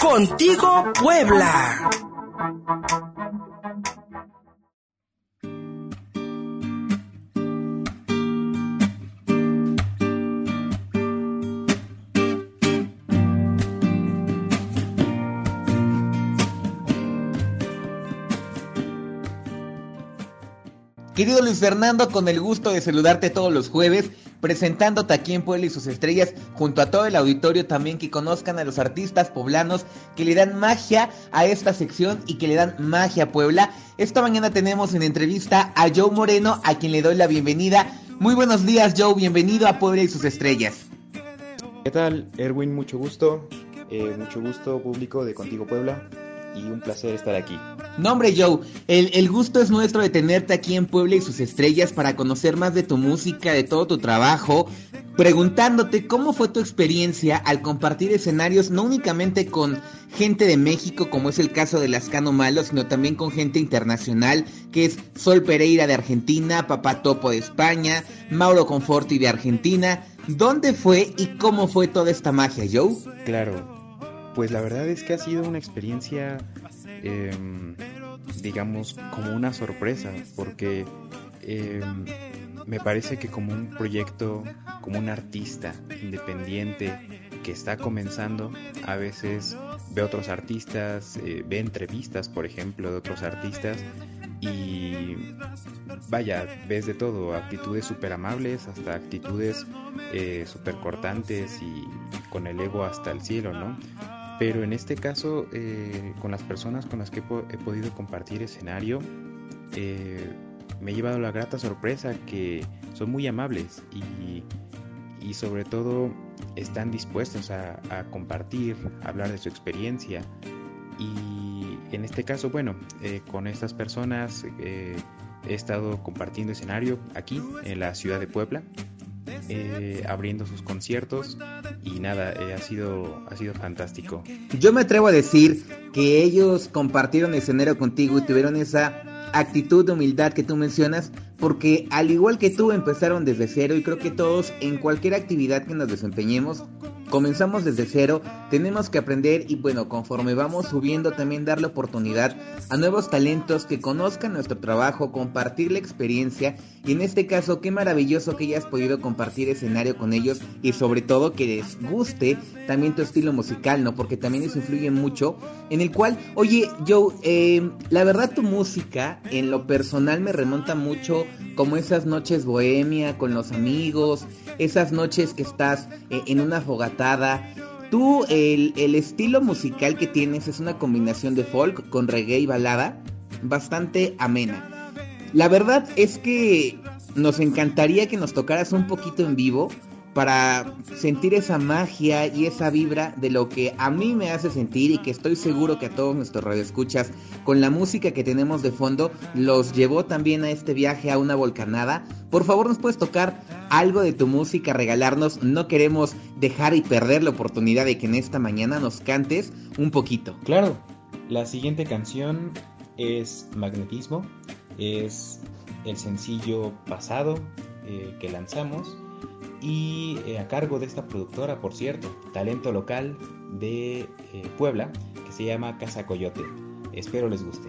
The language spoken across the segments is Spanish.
Contigo Puebla. Querido Luis Fernando, con el gusto de saludarte todos los jueves, presentándote aquí en Puebla y sus estrellas, junto a todo el auditorio también que conozcan a los artistas poblanos que le dan magia a esta sección y que le dan magia a Puebla. Esta mañana tenemos en entrevista a Joe Moreno, a quien le doy la bienvenida. Muy buenos días, Joe, bienvenido a Puebla y sus estrellas. ¿Qué tal, Erwin? Mucho gusto. Eh, mucho gusto, público de Contigo Puebla y un placer estar aquí. No, hombre, Joe, el, el, gusto es nuestro de tenerte aquí en Puebla y sus estrellas para conocer más de tu música, de todo tu trabajo, preguntándote cómo fue tu experiencia al compartir escenarios no únicamente con gente de México, como es el caso de Lascano Malo, sino también con gente internacional, que es Sol Pereira de Argentina, Papá Topo de España, Mauro Conforti de Argentina. ¿Dónde fue y cómo fue toda esta magia, Joe? Claro, pues la verdad es que ha sido una experiencia, eh, digamos, como una sorpresa, porque eh, me parece que como un proyecto, como un artista independiente que está comenzando, a veces ve otros artistas, eh, ve entrevistas, por ejemplo, de otros artistas y vaya, ves de todo, actitudes súper amables hasta actitudes eh, súper cortantes y con el ego hasta el cielo, ¿no? Pero en este caso, eh, con las personas con las que he podido compartir escenario, eh, me he llevado la grata sorpresa que son muy amables y, y sobre todo están dispuestos a, compartir, a hablar de su experiencia. Y en este caso, bueno, eh, con estas personas he estado compartiendo escenario aquí en la ciudad de Puebla eh, abriendo sus conciertos y nada, eh, ha, sido, ha sido fantástico. Yo me atrevo a decir que ellos compartieron escenario contigo y tuvieron esa actitud de humildad que tú mencionas, porque al igual que tú empezaron desde cero y creo que todos en cualquier actividad que nos desempeñemos comenzamos desde cero, tenemos que aprender y bueno, conforme vamos subiendo también darle oportunidad a nuevos talentos que conozcan nuestro trabajo, compartir la experiencia y en este caso qué maravilloso que hayas podido compartir escenario con ellos y sobre todo que les guste también tu estilo musical, ¿no? Porque también eso influye mucho en el cual, oye Joe, eh, la verdad tu música en lo personal me remonta mucho como esas noches bohemia con los amigos, esas noches que estás eh, en una fogata Tú, el, el, estilo musical que tienes es una combinación de folk con reggae y balada bastante amena. La verdad es que nos encantaría que nos tocaras un poquito en vivo para sentir esa magia y esa vibra de lo que a mí me hace sentir y que estoy seguro que a todos nuestros radioescuchas con la música que tenemos de fondo los llevó también a este viaje a una volcanada. Por favor, nos puedes tocar algo de tu música, regalarnos. No queremos dejar y perder la oportunidad de que en esta mañana nos cantes un poquito. Claro. La siguiente canción es Magnetismo. Es el sencillo pasado eh, que lanzamos y eh, a cargo de esta productora, por cierto, talento local de eh, Puebla, que se llama Casa Coyote. Espero les guste.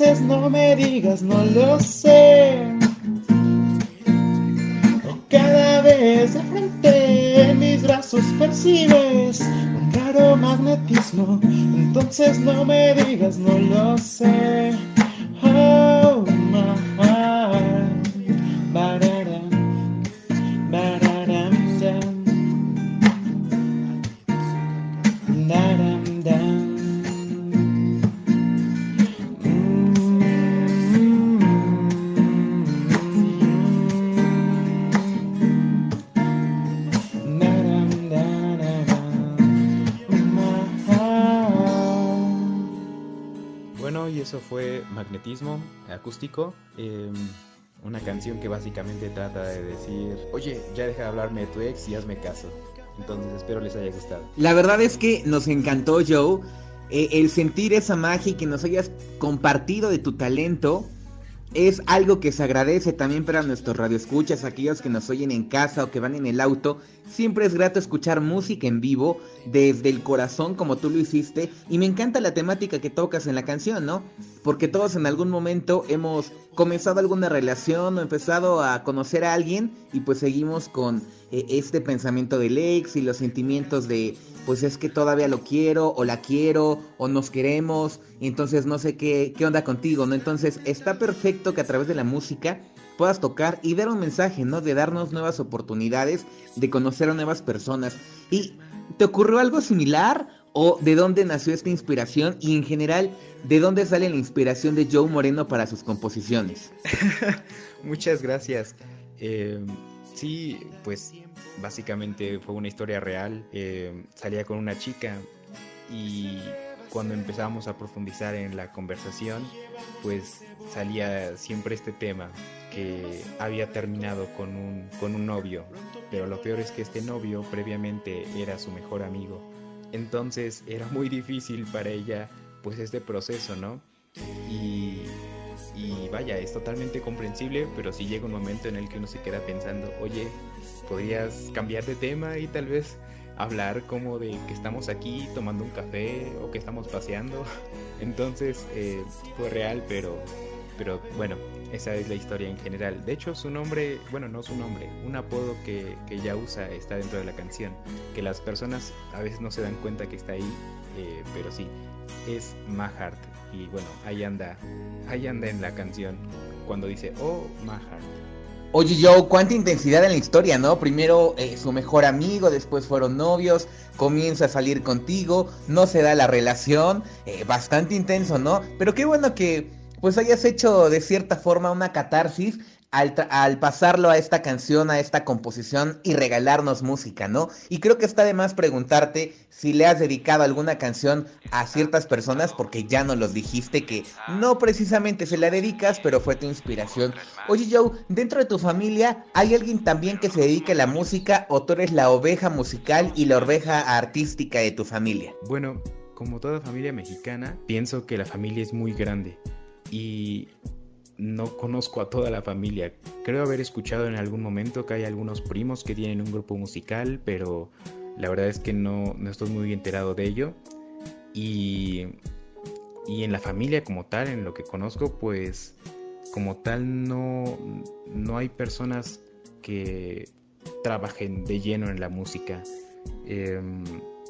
entonces no me digas, no lo sé. Cada vez de frente en mis brazos percibes un raro magnetismo. Entonces no me digas, no lo sé. Magnetismo acústico. eh, una canción que básicamente trata de decir, oye, ya deja de hablarme de tu ex y hazme caso. Entonces espero les haya gustado. La verdad es que nos encantó, Joe, eh, el sentir esa magia y que nos hayas compartido de tu talento. Es algo que se agradece también para nuestros radioescuchas, aquellos que nos oyen en casa o que van en el auto. Siempre es grato escuchar música en vivo desde el corazón como tú lo hiciste. Y me encanta la temática que tocas en la canción, ¿no? Porque todos en algún momento hemos comenzado alguna relación o empezado a conocer a alguien y pues seguimos con eh, este pensamiento del ex y los sentimientos de pues es que todavía lo quiero o la quiero o nos queremos y entonces no sé qué, qué onda contigo, ¿no? Entonces está perfecto que a través de la música puedas tocar y dar un mensaje, ¿no? De darnos nuevas oportunidades, de conocer a nuevas personas. ¿Y te ocurrió algo similar? ¿O de dónde nació esta inspiración? Y en general, ¿de dónde sale la inspiración de Joe Moreno para sus composiciones? Muchas gracias. Eh, sí, pues básicamente fue una historia real. Eh, salía con una chica y cuando empezamos a profundizar en la conversación, pues salía siempre este tema que había terminado con un, con un novio. Pero lo peor es que este novio previamente era su mejor amigo. Entonces era muy difícil para ella pues este proceso, ¿no? Vaya, es totalmente comprensible, pero sí llega un momento en el que uno se queda pensando, oye, podrías cambiar de tema y tal vez hablar como de que estamos aquí tomando un café o que estamos paseando. Entonces eh, fue real, pero, pero bueno, esa es la historia en general. De hecho, su nombre, bueno, no su nombre, un apodo que, que usa está dentro de la canción, que las personas a veces no se dan cuenta que está ahí, eh, pero sí, es Mahart. Y bueno, ahí anda, ahí anda en la canción cuando dice, oh, Mahart. Oye Joe, cuánta intensidad en la historia, ¿no? Primero eh, su mejor amigo, después fueron novios, comienza a salir contigo, no se da la relación, eh, bastante intenso, ¿no? Pero qué bueno que pues hayas hecho de cierta forma una catarsis al, pasarlo a esta canción, a esta composición y regalarnos música, ¿no? Y creo que está de más preguntarte si le has dedicado alguna canción a ciertas personas, porque ya nos los dijiste que no precisamente se la dedicas, pero fue tu inspiración. Oye Joe, dentro de tu familia, ¿hay alguien también que se dedique a la música o tú eres la oveja musical y la oveja artística de tu familia? Bueno, como toda familia mexicana, pienso que la familia es muy grande y no conozco a toda la familia. Creo haber escuchado en algún momento que hay algunos primos que tienen un grupo musical, pero la verdad es que no, no estoy muy enterado de ello. Y, y, en la familia como tal, en lo que conozco, pues como tal no, no hay personas que trabajen de lleno en la música. Eh,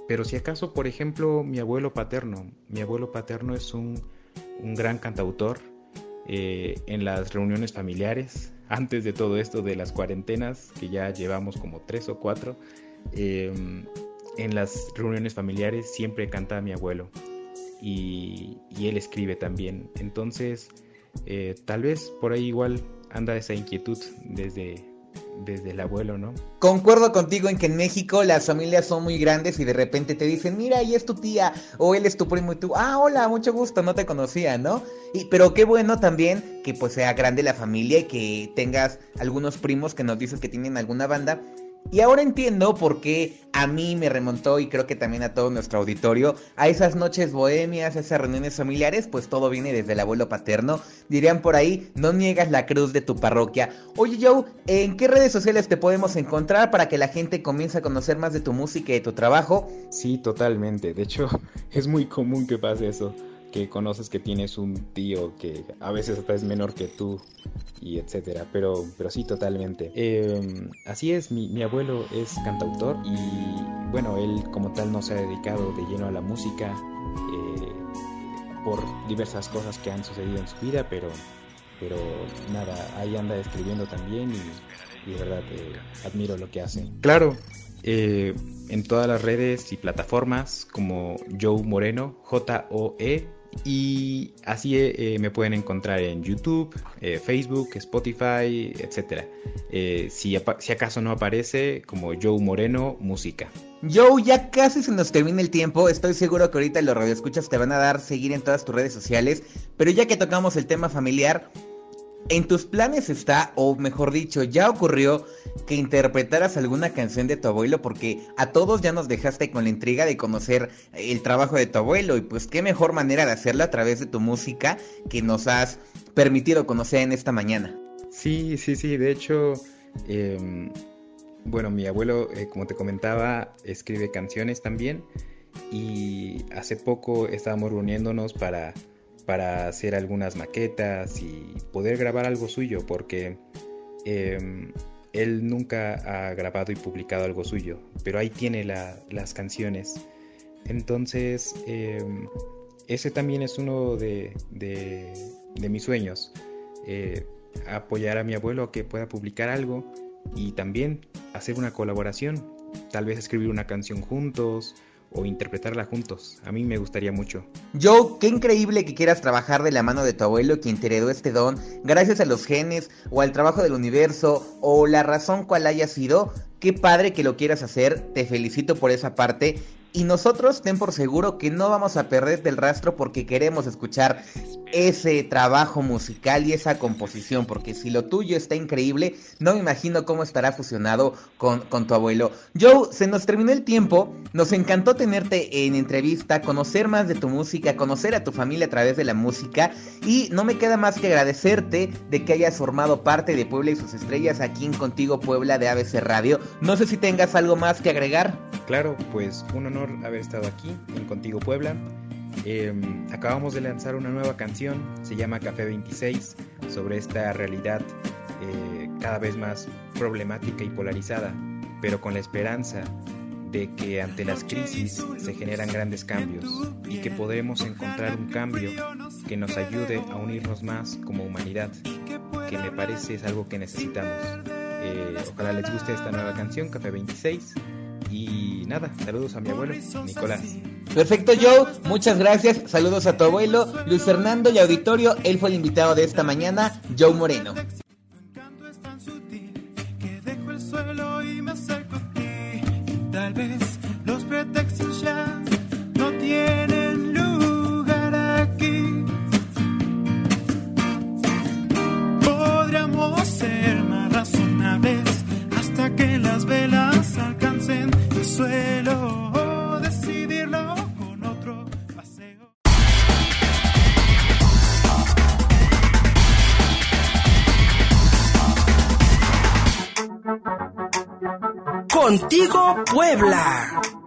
pero si acaso, por ejemplo, mi abuelo paterno, mi abuelo paterno es un, un gran cantautor, eh, en las reuniones familiares, antes de todo esto de las cuarentenas, que ya llevamos como tres o cuatro, eh, en las reuniones familiares siempre canta mi abuelo y, él escribe también. Entonces, eh, tal vez por ahí igual anda esa inquietud desde, desde el abuelo, ¿no? Concuerdo contigo en que en México las familias son muy grandes y de repente te dicen, mira, ahí es tu tía, o él es tu primo y tú, ah, hola, mucho gusto, no te conocía, ¿no? Y, pero qué bueno también que pues sea grande la familia y que tengas algunos primos que nos dices que tienen alguna banda. Y ahora entiendo por qué a mí me remontó y creo que también a todo nuestro auditorio a esas noches bohemias, esas reuniones familiares, pues todo viene desde el abuelo paterno. Dirían por ahí, no niegas la cruz de tu parroquia. Oye Joe, ¿en qué redes sociales te podemos encontrar para que la gente comience a conocer más de tu música y de tu trabajo? Sí, totalmente. De hecho, es muy común que pase eso que conoces que tienes un tío que a veces hasta es menor que tú y etcétera, pero, pero sí, totalmente. Em, así es, mi, abuelo es cantautor y bueno, él como tal no se ha dedicado de lleno a la música eh, por diversas cosas que han sucedido en su vida, pero, pero nada, ahí anda escribiendo también y, de verdad eh, admiro lo que hace. Claro, eh, en todas las redes y plataformas como Joe Moreno, J-O-E y así eh, me pueden encontrar en YouTube, eh, Facebook, Spotify, etc. Eh, si, si, acaso no aparece, como Joe Moreno Música. Joe, ya casi se nos termina el tiempo. Estoy seguro que ahorita los radioescuchas te van a dar seguir en todas tus redes sociales. Pero ya que tocamos el tema familiar, en tus planes está, o mejor dicho, ya ocurrió que interpretaras alguna canción de tu abuelo porque a todos ya nos dejaste con la intriga de conocer el trabajo de tu abuelo y pues qué mejor manera de hacerlo a través de tu música que nos has permitido conocer en esta mañana. Sí, sí, sí, de hecho, em, bueno, mi abuelo, eh, como te comentaba, escribe canciones también y hace poco estábamos reuniéndonos para para hacer algunas maquetas y poder grabar algo suyo porque em, él nunca ha grabado y publicado algo suyo, pero ahí tiene las canciones. Entonces, em, ese también es uno de, mis sueños, eh, apoyar a mi abuelo a que pueda publicar algo y también hacer una colaboración, tal vez escribir una canción juntos o interpretarla juntos. A mí me gustaría mucho. Joe, qué increíble que quieras trabajar de la mano de tu abuelo quien te heredó este don, gracias a los genes o al trabajo del universo o la razón cual haya sido. Qué padre que lo quieras hacer, te felicito por esa parte y nosotros ten por seguro que no vamos a perder del rastro porque queremos escuchar ese trabajo musical y esa composición, porque si lo tuyo está increíble, no me imagino cómo estará fusionado con, con, tu abuelo. Joe, se nos terminó el tiempo, nos encantó tenerte en entrevista, conocer más de tu música, conocer a tu familia a través de la música y no me queda más que agradecerte de que hayas formado parte de Puebla y sus estrellas aquí en Contigo Puebla de ABC Radio. No sé si tengas algo más que agregar. Claro, pues un honor haber estado aquí en Contigo Puebla. Em, acabamos de lanzar una nueva canción, se llama Café 26, sobre esta realidad eh, cada vez más problemática y polarizada, pero con la esperanza de que ante las crisis se generan grandes cambios y que podremos encontrar un cambio que nos ayude a unirnos más como humanidad, que me parece es algo que necesitamos. Eh, ojalá les guste esta nueva canción, Café 26. Y nada, saludos a mi abuelo, Nicolás. Perfecto, Joe. Muchas gracias. Saludos a tu abuelo, Luis Fernando y auditorio. Él fue el invitado de esta mañana, Joe Moreno. Contigo Puebla.